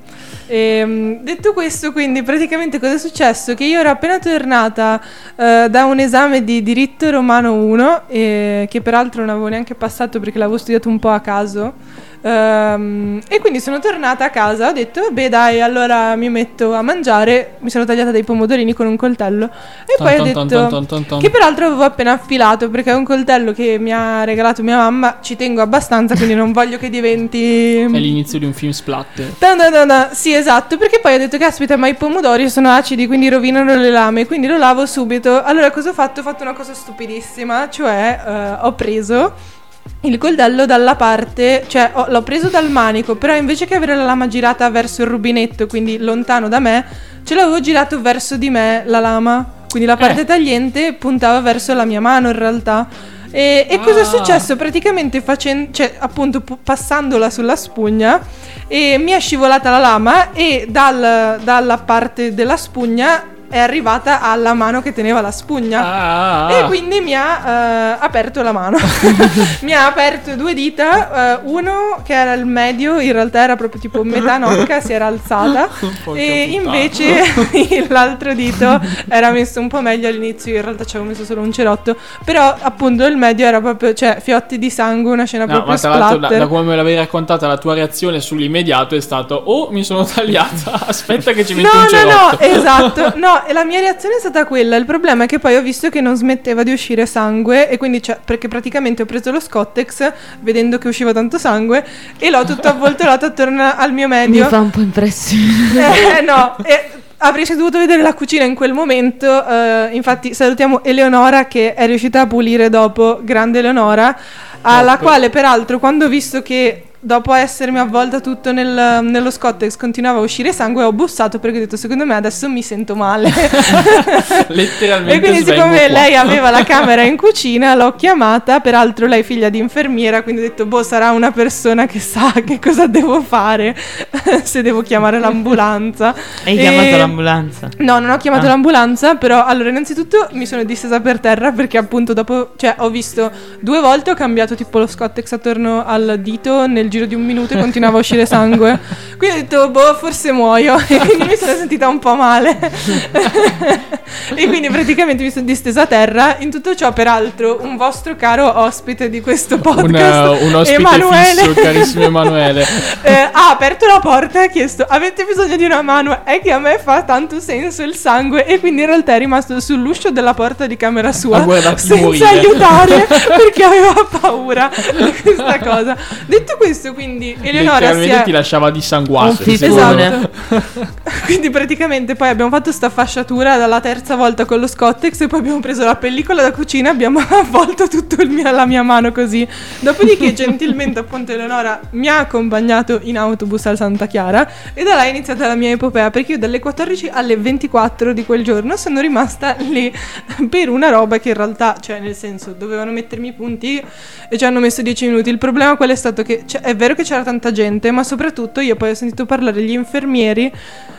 Speaker 7: Ehm, detto questo, quindi praticamente cosa è successo? Che io ero appena tornata eh, da un esame di diritto romano 1, eh, che peraltro non avevo neanche passato perché l'avevo studiato un po' a caso. Ehm, e quindi sono tornata a casa, ho detto, beh dai, allora mi metto a mangiare, mi sono tagliata dei pomodorini con un coltello e
Speaker 1: Ton,
Speaker 7: poi ho
Speaker 1: ton,
Speaker 7: detto,
Speaker 1: ton,
Speaker 7: che peraltro avevo appena affilato perché è un coltello che mi ha regalato mia mamma, ci tengo abbastanza, quindi non voglio che diventi...
Speaker 1: È l'inizio di un film splatter.
Speaker 7: No, no, no, sì, esatto, perché poi ho detto, caspita, ma i pomodori sono acidi, quindi rovinano le lame, quindi lo lavo subito. Allora, cosa ho fatto? Ho fatto una cosa stupidissima, cioè eh, ho preso il coltello dalla parte, cioè ho- l'ho preso dal manico, però invece che avere la lama girata verso il rubinetto, quindi lontano da me, ce l'avevo girato verso di me la lama, quindi la parte
Speaker 1: Eh.
Speaker 7: tagliente puntava verso la mia mano in realtà. E, e cosa è
Speaker 1: Ah.
Speaker 7: successo? Praticamente facendo, cioè appunto pu- passandola sulla spugna e mi è scivolata la lama e dal- dalla parte della spugna è arrivata alla mano che teneva la spugna.
Speaker 1: Ah, ah,
Speaker 7: E
Speaker 1: ah.
Speaker 7: quindi mi ha eh, aperto la mano. mi ha aperto due dita, eh, uno che era il medio, in realtà era proprio tipo metà nocca, si era alzata. E invece l'altro dito era messo un po' meglio all'inizio, in realtà ci avevo messo solo un cerotto. Però appunto il medio era proprio, cioè fiotti di sangue, una scena
Speaker 1: No,
Speaker 7: proprio
Speaker 1: ma tra l'altro, da, da come me l'avevi raccontata, la tua reazione sull'immediato è stato: Oh, mi sono tagliata. Aspetta, che ci metti
Speaker 7: No,
Speaker 1: un
Speaker 7: no,
Speaker 1: cerotto.
Speaker 7: no, esatto. No, e la mia reazione è stata quella. Il problema è che poi ho visto che non smetteva di uscire sangue. E quindi, cioè, perché praticamente ho preso lo Scottex vedendo che usciva tanto sangue e l'ho tutto avvoltolato attorno al mio
Speaker 2: Mi
Speaker 7: medio.
Speaker 2: fa un po' impressione.
Speaker 7: Eh, no, e avresti dovuto vedere la cucina in quel momento. eh, infatti, salutiamo Eleonora che è riuscita a pulire dopo. Grande Eleonora. Alla
Speaker 1: Top.
Speaker 7: quale, peraltro, quando ho visto che dopo essermi avvolta tutto nel- nello Scottex continuava a uscire sangue, ho bussato perché ho detto: Secondo me adesso mi sento male.
Speaker 1: Letteralmente.
Speaker 7: E quindi, siccome
Speaker 1: qua.
Speaker 7: lei aveva la camera in cucina, l'ho chiamata. Peraltro, lei è figlia di infermiera. Quindi ho detto: Boh, sarà una persona che sa che cosa devo fare se devo chiamare l'ambulanza.
Speaker 2: Hai
Speaker 7: E-
Speaker 2: chiamato l'ambulanza.
Speaker 7: No, non ho chiamato
Speaker 2: Ah.
Speaker 7: l'ambulanza, però allora innanzitutto mi sono distesa per terra perché appunto dopo, cioè ho visto due volte ho cambiato tipo lo scottex attorno al dito nel giro di un minuto e continuava a uscire sangue. Quindi ho detto, boh, forse muoio e quindi mi sono sentita un po' male. e quindi praticamente mi sono distesa a terra. In tutto ciò, peraltro, un vostro caro ospite di questo podcast,
Speaker 1: un, un ospite
Speaker 7: Emanuele,
Speaker 1: fisso, carissimo Emanuele.
Speaker 7: eh, ha aperto la porta e ha chiesto: Avete bisogno di una mano? È che a me fa tanto senso il sangue. E quindi in realtà è rimasto sull'uscio della porta di camera sua senza
Speaker 1: morire.
Speaker 7: aiutare perché aveva paura di questa cosa. Detto questo, quindi Eleonora si è.
Speaker 1: ti lasciava dissanguato.
Speaker 7: Esatto. Quindi praticamente poi abbiamo fatto sta fasciatura dalla terza volta con lo Scottex e poi abbiamo preso la pellicola da cucina e abbiamo avvolto tutta la mia mano così. Dopodiché gentilmente appunto Eleonora mi ha accompagnato in autobus al Santa Chiara e da là è iniziata la mia epopea perché io dalle 14 alle 24 di quel giorno sono rimasta lì per una roba che in realtà, cioè nel senso, dovevano mettermi i punti e ci hanno messo 10 minuti. Il problema qual è stato che cioè, è vero che c'era tanta gente, ma soprattutto io poi ho sentito parlare gli infermieri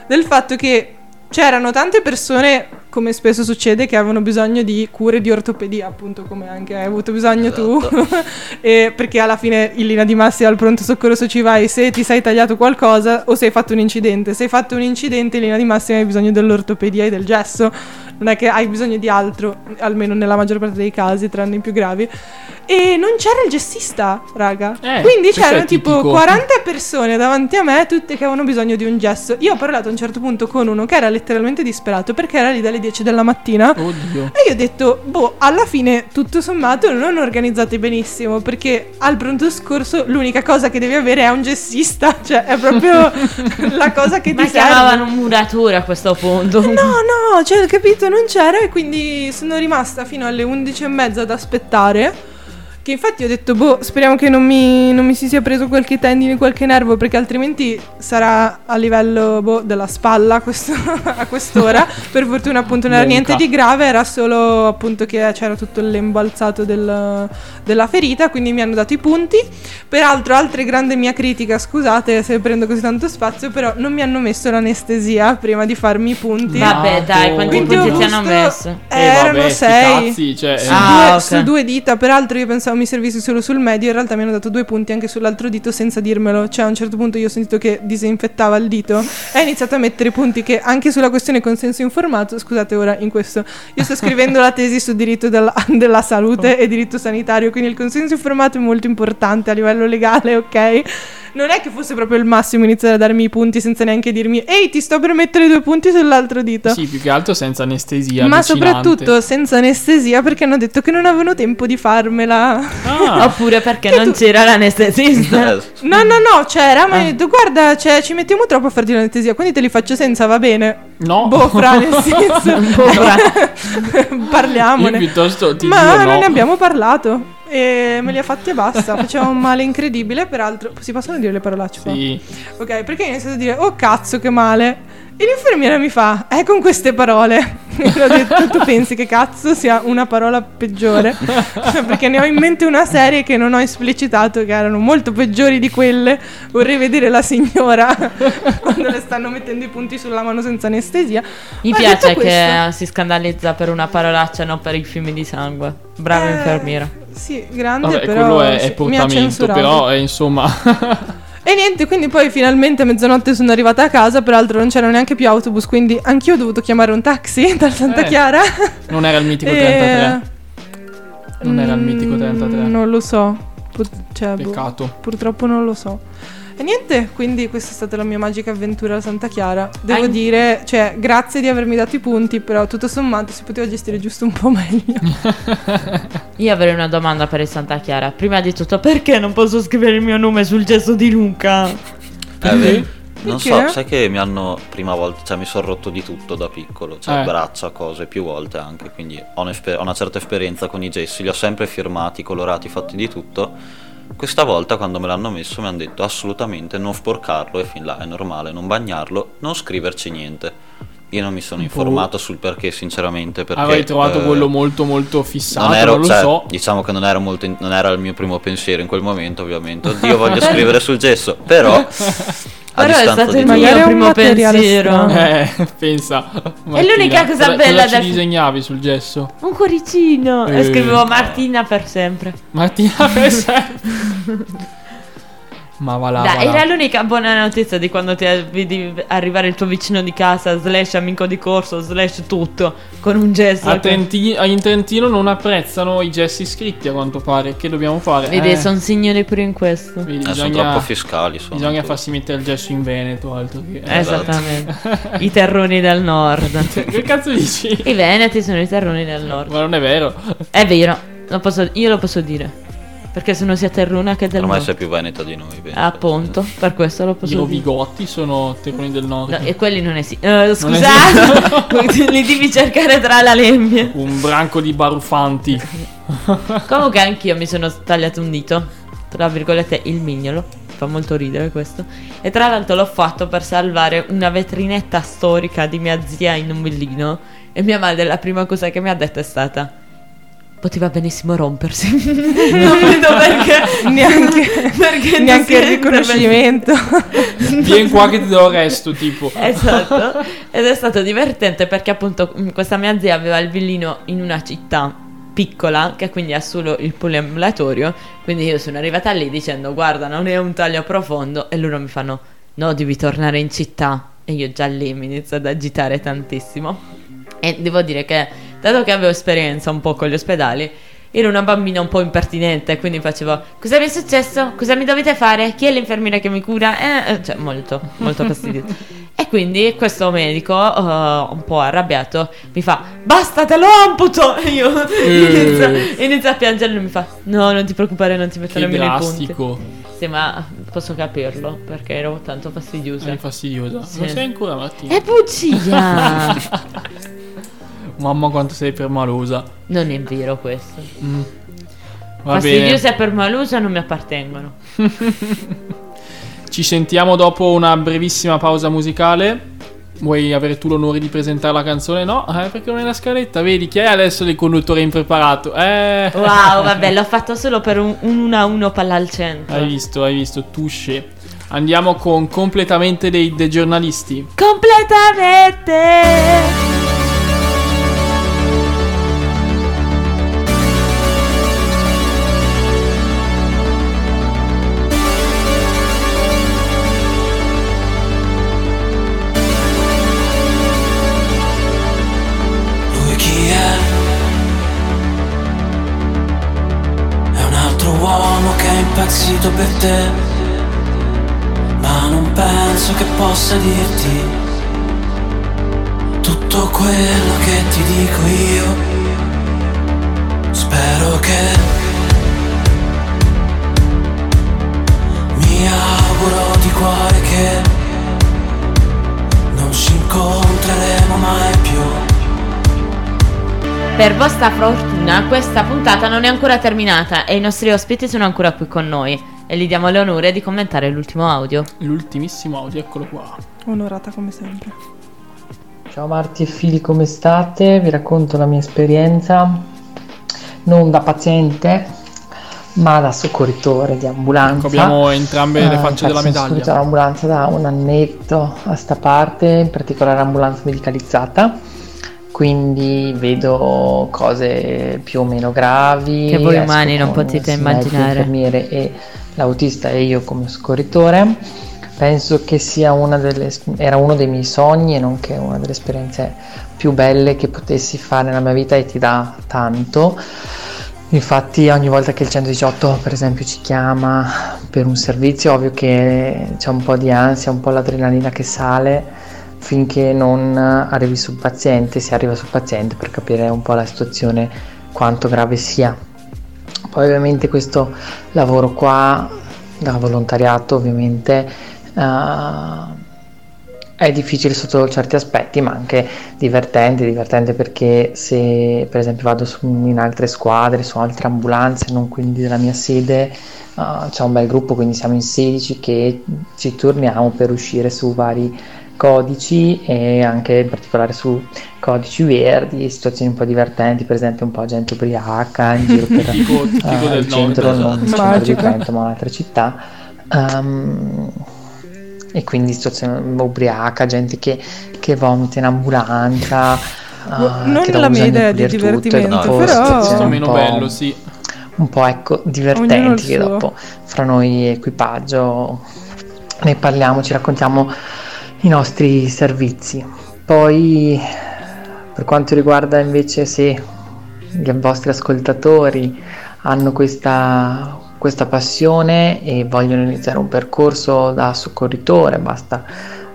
Speaker 7: del fatto che c'erano tante persone, come spesso succede, che avevano bisogno di cure di ortopedia, appunto come anche hai avuto bisogno tu, E perché alla fine in linea di massima al pronto soccorso ci vai se ti sei tagliato qualcosa o se hai fatto un incidente. Se hai fatto un incidente in linea di massima hai bisogno dell'ortopedia e del gesso, non è che hai bisogno di altro, almeno nella maggior parte dei casi, tranne i più gravi. E non c'era il gestista, raga.
Speaker 1: Eh,
Speaker 7: Quindi c'erano tipo
Speaker 1: tipico.
Speaker 7: 40 persone davanti a me, tutte che avevano bisogno di un gesso. Io ho parlato a un certo punto con uno che era letteralmente disperato perché era lì dalle 10 della mattina.
Speaker 1: Oddio.
Speaker 7: E io ho detto, boh, alla fine tutto sommato non organizzati benissimo perché al pronto scorso l'unica cosa che devi avere è un gessista, cioè è proprio la cosa che
Speaker 2: Ma
Speaker 7: ti serve.
Speaker 2: chiamavano un muratore a questo punto.
Speaker 7: No, no, cioè, capito, non c'era e quindi sono rimasta fino alle 11 e mezza ad aspettare. Che infatti ho detto, boh, speriamo che non mi, non mi si sia preso qualche tendine, qualche nervo, perché altrimenti sarà a livello boh, della spalla questo- a quest'ora. per fortuna appunto non era
Speaker 1: Monca.
Speaker 7: niente di grave, era solo appunto che c'era tutto l'embalzato del- della ferita, quindi mi hanno dato i punti. Peraltro, altra grande mia critica, scusate se prendo così tanto spazio, però non mi hanno messo l'anestesia prima di farmi i punti.
Speaker 2: Vabbè, dai, quanti
Speaker 7: Quindi
Speaker 2: punti ti hanno messo?
Speaker 7: Eh, erano
Speaker 1: vabbè,
Speaker 7: sei.
Speaker 1: cazzi, cioè,
Speaker 7: su,
Speaker 1: eh.
Speaker 2: Ah,
Speaker 7: due,
Speaker 2: ok.
Speaker 7: su due dita, peraltro io pensavo mi servisse solo sul medio, in realtà mi hanno dato due punti anche sull'altro dito senza dirmelo, cioè a un certo punto io ho sentito che disinfettava il dito e ha iniziato a mettere punti che anche sulla questione consenso informato, scusate ora in questo, io sto scrivendo la tesi su diritto della, della salute e diritto sanitario, quindi il consenso informato è molto importante a livello legale, ok? Non è che fosse proprio il massimo iniziare a darmi i punti senza neanche dirmi ehi ti sto per mettere due punti sull'altro dito.
Speaker 1: Sì, più che altro senza anestesia.
Speaker 7: Ma soprattutto senza anestesia perché hanno detto che non avevano tempo di farmela.
Speaker 1: Ah,
Speaker 2: Oppure perché non c'era l'anestesista.
Speaker 8: Eh,
Speaker 7: No, no, no, c'era, ma
Speaker 1: Ah.
Speaker 7: mi ha detto guarda, cioè, ci mettiamo troppo a farti l'anestesia, quindi te li faccio senza, va bene.
Speaker 1: no.
Speaker 7: Boh, fra, nel senso.
Speaker 2: Boh, fra.
Speaker 1: Io
Speaker 7: Parliamone.
Speaker 1: piuttosto ti
Speaker 7: Ma
Speaker 1: dico
Speaker 7: non
Speaker 1: no.
Speaker 7: ne abbiamo parlato. E me li ha fatti e basta. Faceva un male incredibile, peraltro. Si possono dire le parolacce qua?
Speaker 1: Sì.
Speaker 7: Ok, perché ho iniziato a dire, oh cazzo, che male. E l'infermiera mi fa, eh, con queste parole. E ho detto, tu pensi che cazzo sia una parola peggiore? perché ne ho in mente una serie che non ho esplicitato, che erano molto peggiori di quelle. Vorrei vedere la signora quando le stanno mettendo i punti sulla mano senza anestesia.
Speaker 2: Mi
Speaker 7: Ma
Speaker 2: piace che
Speaker 7: questo-
Speaker 2: si scandalizza per una parolaccia, non per i fiumi di sangue. Brava
Speaker 7: Eh,
Speaker 2: infermiera.
Speaker 7: Sì, grande,
Speaker 1: Vabbè,
Speaker 7: però
Speaker 1: quello è, è
Speaker 7: sì, mi ha
Speaker 1: portamento, però è insomma...
Speaker 7: E niente, quindi poi finalmente a mezzanotte sono arrivata a casa, peraltro non c'era neanche più autobus, quindi anch'io ho dovuto chiamare un taxi da Santa
Speaker 1: Eh,
Speaker 7: Chiara.
Speaker 1: non era il mitico
Speaker 7: E-
Speaker 1: 33. Non era il mitico 33.
Speaker 7: Mm, Non lo so. Put- cioè, boh,
Speaker 1: Peccato.
Speaker 7: purtroppo non lo so. E niente, quindi questa è stata la mia magica avventura a Santa Chiara. Devo
Speaker 2: An-
Speaker 7: dire, cioè, grazie di avermi dato i punti, però tutto sommato si poteva gestire giusto un po' meglio.
Speaker 2: Io avrei una domanda per il Santa Chiara. Prima di tutto, perché non posso scrivere il mio nome sul gesso di Luca?
Speaker 8: Eh, beh, non so, sai che mi hanno prima volta, cioè mi sono rotto di tutto da piccolo, cioè
Speaker 1: Eh.
Speaker 8: braccia, cose, più volte anche, quindi ho, ho una certa esperienza con i gessi, li ho sempre firmati, colorati, fatti di tutto. Questa volta quando me l'hanno messo mi hanno detto assolutamente non sporcarlo e fin là è normale, non bagnarlo, non scriverci niente. Io non mi sono informato sul perché sinceramente perché
Speaker 1: Avrei trovato
Speaker 8: eh,
Speaker 1: quello molto molto fissato,
Speaker 8: non, ero,
Speaker 1: non lo
Speaker 8: cioè,
Speaker 1: so.
Speaker 8: diciamo che non era, molto in- non era il mio primo pensiero in quel momento ovviamente oddio voglio scrivere sul gesso però
Speaker 2: Però è stato il mio
Speaker 7: è un
Speaker 2: primo pensiero.
Speaker 1: Eh, pensa.
Speaker 2: l'unica cosa
Speaker 1: cosa,
Speaker 2: bella
Speaker 1: cosa ci
Speaker 2: del-
Speaker 1: disegnavi sul gesso?
Speaker 2: Un cuoricino.
Speaker 1: Eh.
Speaker 2: E scrivevo Martina per sempre.
Speaker 1: Martina per sempre. Ma va là,
Speaker 2: Dai,
Speaker 1: va là.
Speaker 2: era l'unica buona notizia di quando ti vedi arrivare il tuo vicino di casa, slash amico di corso, slash tutto, con un gesto.
Speaker 1: A
Speaker 2: che-
Speaker 1: Trenti- in Trentino non apprezzano i gessi scritti a quanto pare. Che dobbiamo fare?
Speaker 2: Vedi,
Speaker 1: Eh,
Speaker 2: sono signori pure in questo.
Speaker 8: eh, sono
Speaker 1: bisogna,
Speaker 8: troppo fiscali sono
Speaker 1: bisogna
Speaker 8: tutti.
Speaker 1: farsi mettere il gesso in Veneto. Altro che, eh,
Speaker 2: Esattamente. I terroni del nord.
Speaker 1: che cazzo dici?
Speaker 2: I veneti sono i terroni del nord.
Speaker 1: Ma non è vero.
Speaker 2: È vero, lo posso- io lo posso dire. Perché sono sia terruna che del
Speaker 8: ormai
Speaker 2: nord.
Speaker 8: sei più veneta di noi penso.
Speaker 2: Appunto, per questo lo
Speaker 1: I
Speaker 2: posso dire.
Speaker 1: rovigotti sono terroni del nord.
Speaker 2: No, e quelli non esistono.
Speaker 1: Non
Speaker 2: scusate, li devi cercare tra la lempie.
Speaker 1: Un branco di barufanti.
Speaker 2: Comunque anch'io mi sono tagliato un dito, tra virgolette il mignolo, fa molto ridere questo. E tra l'altro l'ho fatto per salvare una vetrinetta storica di mia zia in un villino. E mia madre la prima cosa che mi ha detto è stata... Poteva benissimo rompersi. non vedo perché...
Speaker 7: neanche
Speaker 2: perché
Speaker 7: neanche il riconoscimento.
Speaker 1: Vieni qua che ti do il resto, tipo.
Speaker 2: Esatto, ed è stato divertente perché appunto mm, questa mia zia aveva il villino in una città piccola che quindi ha solo il pool ambulatorio, quindi io sono arrivata lì dicendo guarda non è un taglio profondo. E loro mi fanno no devi tornare in città. E io già lì mi inizio ad agitare tantissimo. E devo dire che dato che avevo esperienza un po' con gli ospedali ero una bambina un po' impertinente, quindi facevo Cosa mi è successo? Cosa mi dovete fare? Chi è l'infermiera che mi cura? Eh, eh, cioè, molto, molto fastidioso. e quindi questo medico, eh, un po' arrabbiato, mi fa Basta, te lo amputo! E io
Speaker 1: Eh.
Speaker 2: inizio, inizio a piangere e mi fa No, non ti preoccupare, non ti metto
Speaker 1: Che
Speaker 2: nemmeno i punti.
Speaker 1: drastico.
Speaker 2: Sì, ma posso capirlo, perché ero tanto fastidiosa.
Speaker 1: Sei fastidiosa.
Speaker 2: Sì.
Speaker 1: Non sei ancora Martina?
Speaker 2: È bugia!
Speaker 1: Mamma quanto sei permalosa.
Speaker 2: non è vero questo.
Speaker 1: Mm. Va bene.
Speaker 2: Fastidiose e permalose non mi appartengono.
Speaker 1: Ci sentiamo dopo una brevissima pausa musicale. Vuoi avere tu l'onore di presentare la canzone? No, eh, perché non è la scaletta. Vedi chi è adesso il conduttore impreparato? Eh.
Speaker 2: Wow, vabbè, l'ho fatto solo per un 1 a 1 palla al centro.
Speaker 1: Hai visto, hai visto, touché. Andiamo con completamente dei, dei giornalisti.
Speaker 2: Completamente!
Speaker 3: Impazzito per te, ma non penso che possa dirti tutto quello che ti dico io. Spero che mi auguro di cuore che non ci incontreremo mai più.
Speaker 2: Per vostra fortuna, questa puntata non è ancora terminata e i nostri ospiti sono ancora qui con noi. E gli diamo l'onore di commentare l'ultimo audio.
Speaker 1: L'ultimissimo audio, eccolo qua.
Speaker 7: Onorata come sempre.
Speaker 9: Ciao Marti e Fili, come state? Vi racconto la mia esperienza non da paziente, ma da soccorritore di ambulanza.
Speaker 1: Ecco, abbiamo entrambe le
Speaker 9: Eh,
Speaker 1: facce della
Speaker 9: faccio
Speaker 1: medaglia.
Speaker 9: soccorritore all'ambulanza da un annetto a sta parte, in particolare ambulanza medicalizzata. Quindi vedo cose più o meno gravi.
Speaker 2: Che voi umani non potete immaginare.
Speaker 9: L'infermiere e l'autista e io come soccorritore. Penso che sia una delle, era uno dei miei sogni e nonché una delle esperienze più belle che potessi fare nella mia vita e ti dà tanto. Infatti ogni volta che il 118 per esempio ci chiama per un servizio, ovvio che c'è un po' di ansia, un po' l'adrenalina che sale finché non arrivi sul paziente, si arriva sul paziente per capire un po' la situazione, quanto grave sia. Poi ovviamente questo lavoro qua, da volontariato ovviamente, eh, è difficile sotto certi aspetti, ma anche divertente, divertente perché se per esempio vado su- in altre squadre, su altre ambulanze, non quindi della mia sede, eh, c'è un bel gruppo, quindi siamo in 16 che ci turniamo per uscire su vari codici e anche in particolare su codici verdi, situazioni un po' divertenti, per esempio un po' gente ubriaca in giro per
Speaker 1: Tipico- tipico
Speaker 9: eh,
Speaker 1: del
Speaker 9: il centro,
Speaker 1: nord,
Speaker 9: non il
Speaker 1: esatto.
Speaker 9: centro di. Trento, ma un'altra città. Ehm, e quindi situazione ubriaca, gente che, che vomita in ambulanza. eh,
Speaker 7: non la mia idea di
Speaker 9: tutto, e
Speaker 7: divertimento,
Speaker 9: dopo
Speaker 7: però-
Speaker 9: situazioni
Speaker 1: Questo
Speaker 9: un
Speaker 1: meno
Speaker 9: po'-
Speaker 1: bello, sì.
Speaker 9: un po' ecco
Speaker 7: il
Speaker 9: divertenti che dopo fra noi equipaggio ne parliamo, ci raccontiamo i nostri servizi. Poi per quanto riguarda invece se i vostri ascoltatori hanno questa, questa passione e vogliono iniziare un percorso da soccorritore, basta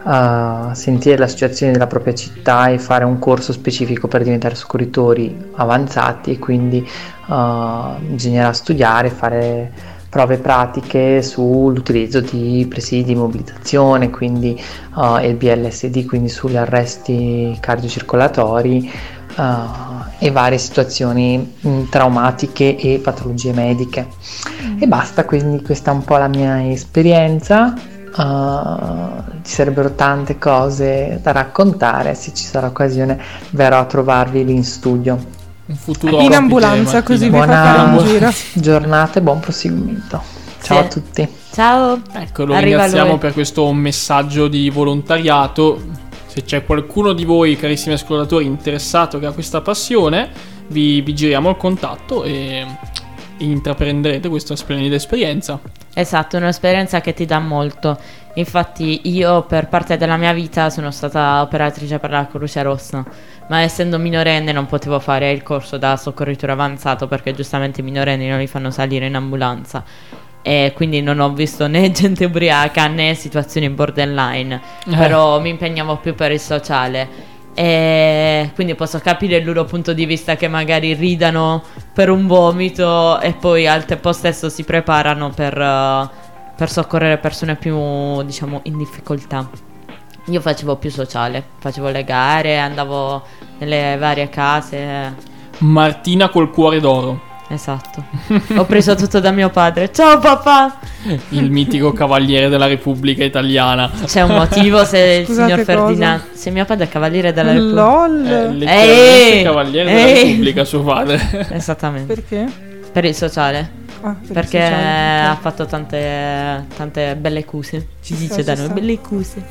Speaker 9: eh, sentire la situazione della propria città e fare un corso specifico per diventare soccorritori avanzati e quindi eh, bisognerà studiare, fare prove pratiche sull'utilizzo di presidi di mobilitazione, quindi eh, il BLSD, quindi sugli arresti cardiocircolatori eh, e varie situazioni mh, traumatiche e patologie mediche. E basta, quindi questa è un po' la mia esperienza. Uh, ci sarebbero tante cose da raccontare, se ci sarà occasione verrò a trovarvi lì in studio.
Speaker 1: Un futuro
Speaker 7: In ambulanza, così vi fa
Speaker 9: Buona
Speaker 7: fare un giro.
Speaker 9: giornata e buon proseguimento. Ciao
Speaker 2: Sì.
Speaker 9: a tutti.
Speaker 2: Ciao.
Speaker 1: Ecco, lo
Speaker 2: Arriva
Speaker 1: ringraziamo
Speaker 2: lui.
Speaker 1: per questo messaggio di volontariato. Se c'è qualcuno di voi, carissimi ascoltatori, interessato che ha questa passione, vi, vi giriamo il contatto e intraprenderete questa splendida esperienza.
Speaker 2: Esatto, è un'esperienza che ti dà molto. Infatti io per parte della mia vita sono stata operatrice per la Croce Rossa, ma essendo minorenne non potevo fare il corso da soccorritore avanzato perché giustamente i minorenni non li fanno salire in ambulanza. E quindi non ho visto né gente ubriaca né situazioni borderline,
Speaker 1: Eh.
Speaker 2: però mi impegnavo più per il sociale. E quindi posso capire il loro punto di vista che magari ridano per un vomito e poi al tempo stesso si preparano per, eh, per soccorrere persone più, diciamo, in difficoltà. Io facevo più sociale, facevo le gare, andavo nelle varie case.
Speaker 1: Martina col cuore d'oro.
Speaker 2: Esatto. Ho preso tutto da mio padre. Ciao papà!
Speaker 1: Il mitico cavaliere della Repubblica Italiana.
Speaker 2: C'è un motivo se il
Speaker 7: Scusate,
Speaker 2: signor? Ferdinando. Se mio padre è cavaliere della Repubblica.
Speaker 7: LOL.
Speaker 1: letteralmente
Speaker 2: Ehi!
Speaker 1: cavaliere della
Speaker 2: Ehi!
Speaker 1: Repubblica, suo padre.
Speaker 2: Esattamente.
Speaker 7: Perché?
Speaker 2: Per il sociale.
Speaker 7: Ah,
Speaker 2: Perché ha fatto tante, tante belle cuse. Si
Speaker 7: Ci sta,
Speaker 2: dice da
Speaker 7: ci
Speaker 2: noi,
Speaker 7: sta.
Speaker 2: belle cuse.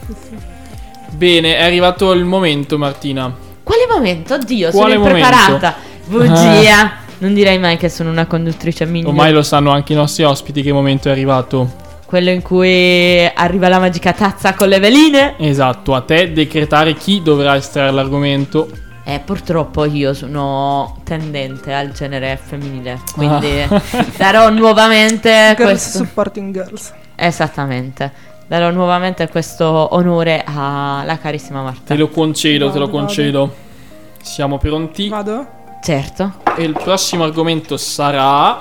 Speaker 1: Bene, è arrivato il momento, Martina.
Speaker 2: Quale momento? Oddio,
Speaker 1: Quale
Speaker 2: sono
Speaker 1: momento?
Speaker 2: impreparata. Bugia. Non direi mai che sono una conduttrice migliore.
Speaker 1: Ormai lo sanno anche i nostri ospiti che momento è arrivato.
Speaker 2: Quello in cui arriva la magica tazza con le veline.
Speaker 1: Esatto, a te decretare chi dovrà estrarre l'argomento.
Speaker 2: Eh, purtroppo io sono tendente al genere femminile. Quindi
Speaker 1: Ah.
Speaker 2: darò nuovamente
Speaker 7: Girls
Speaker 2: questo.
Speaker 7: supporting girls.
Speaker 2: Esattamente. Darò nuovamente questo onore alla carissima Marta.
Speaker 1: Te lo concedo, te lo
Speaker 7: Vado,
Speaker 1: concedo. Siamo pronti.
Speaker 7: Vado?
Speaker 2: Certo.
Speaker 1: E il prossimo argomento sarà.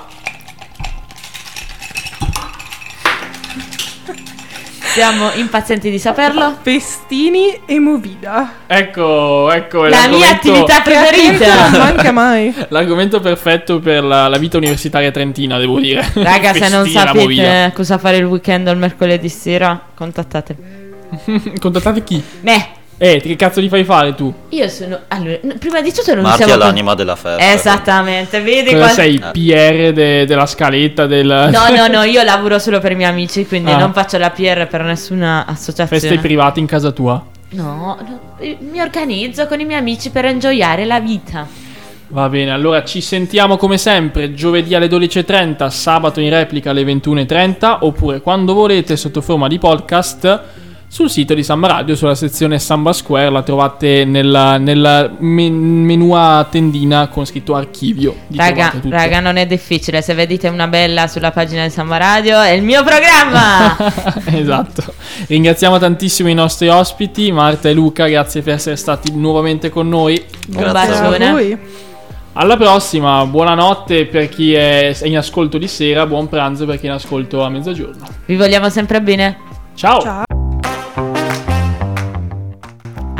Speaker 2: Siamo impazienti di saperlo.
Speaker 7: Festini e movida.
Speaker 1: Ecco, ecco
Speaker 2: La mia attività
Speaker 7: Non
Speaker 2: preferita.
Speaker 7: manca mai.
Speaker 1: L'argomento perfetto per la, la vita universitaria trentina, devo dire.
Speaker 2: Raga, se non
Speaker 1: movida.
Speaker 2: sapete cosa fare il weekend o il mercoledì sera, contattatemi.
Speaker 1: Contattate chi?
Speaker 2: Me.
Speaker 1: Eh, che cazzo li fai fare tu?
Speaker 2: Io sono. Allora, prima di tutto non
Speaker 8: Marti
Speaker 2: siamo.
Speaker 8: è l'anima della festa.
Speaker 2: Esattamente, vedi
Speaker 1: Cosa
Speaker 2: qua-
Speaker 1: sei? PR de- della scaletta del...
Speaker 2: No, no, no, io lavoro solo per i miei amici, quindi
Speaker 1: Ah.
Speaker 2: non faccio la PR per nessuna associazione.
Speaker 1: Feste private in casa tua.
Speaker 2: No, no, eh, mi organizzo con i miei amici per enjoyare la vita.
Speaker 1: Va bene, allora ci sentiamo come sempre giovedì alle 12.30, sabato in replica alle 21.30 oppure quando volete sotto forma di podcast sul sito di Samba Radio, sulla sezione Samba Square, la trovate nella, nella men- menu a tendina con scritto archivio.
Speaker 2: Raga, raga, non è difficile. Se vedete una bella sulla pagina di Samba Radio, è il mio programma.
Speaker 1: esatto. Ringraziamo tantissimo i nostri ospiti, Marta e Luca, grazie per essere stati nuovamente con noi.
Speaker 2: Un
Speaker 8: Grazie.
Speaker 7: A
Speaker 2: bacione.
Speaker 7: voi.
Speaker 1: Alla prossima, buonanotte per chi è in ascolto di sera, buon pranzo per chi è in ascolto a mezzogiorno.
Speaker 2: Vi vogliamo sempre bene.
Speaker 1: Ciao!
Speaker 7: Ciao.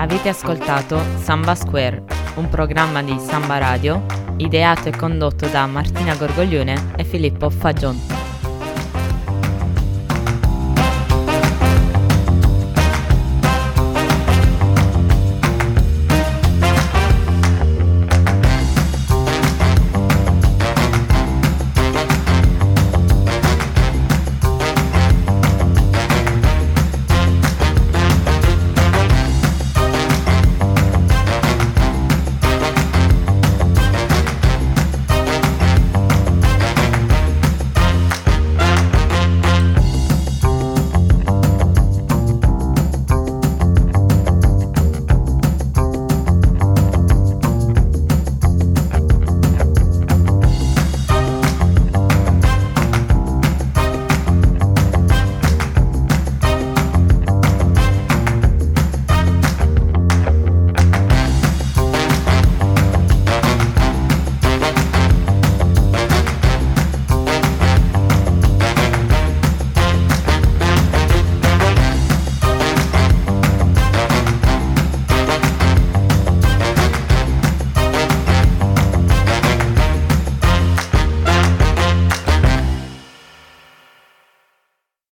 Speaker 2: Avete ascoltato Samba Square, un programma di Samba Radio ideato e condotto da Martina Gorgoglione e Filippo Fagion.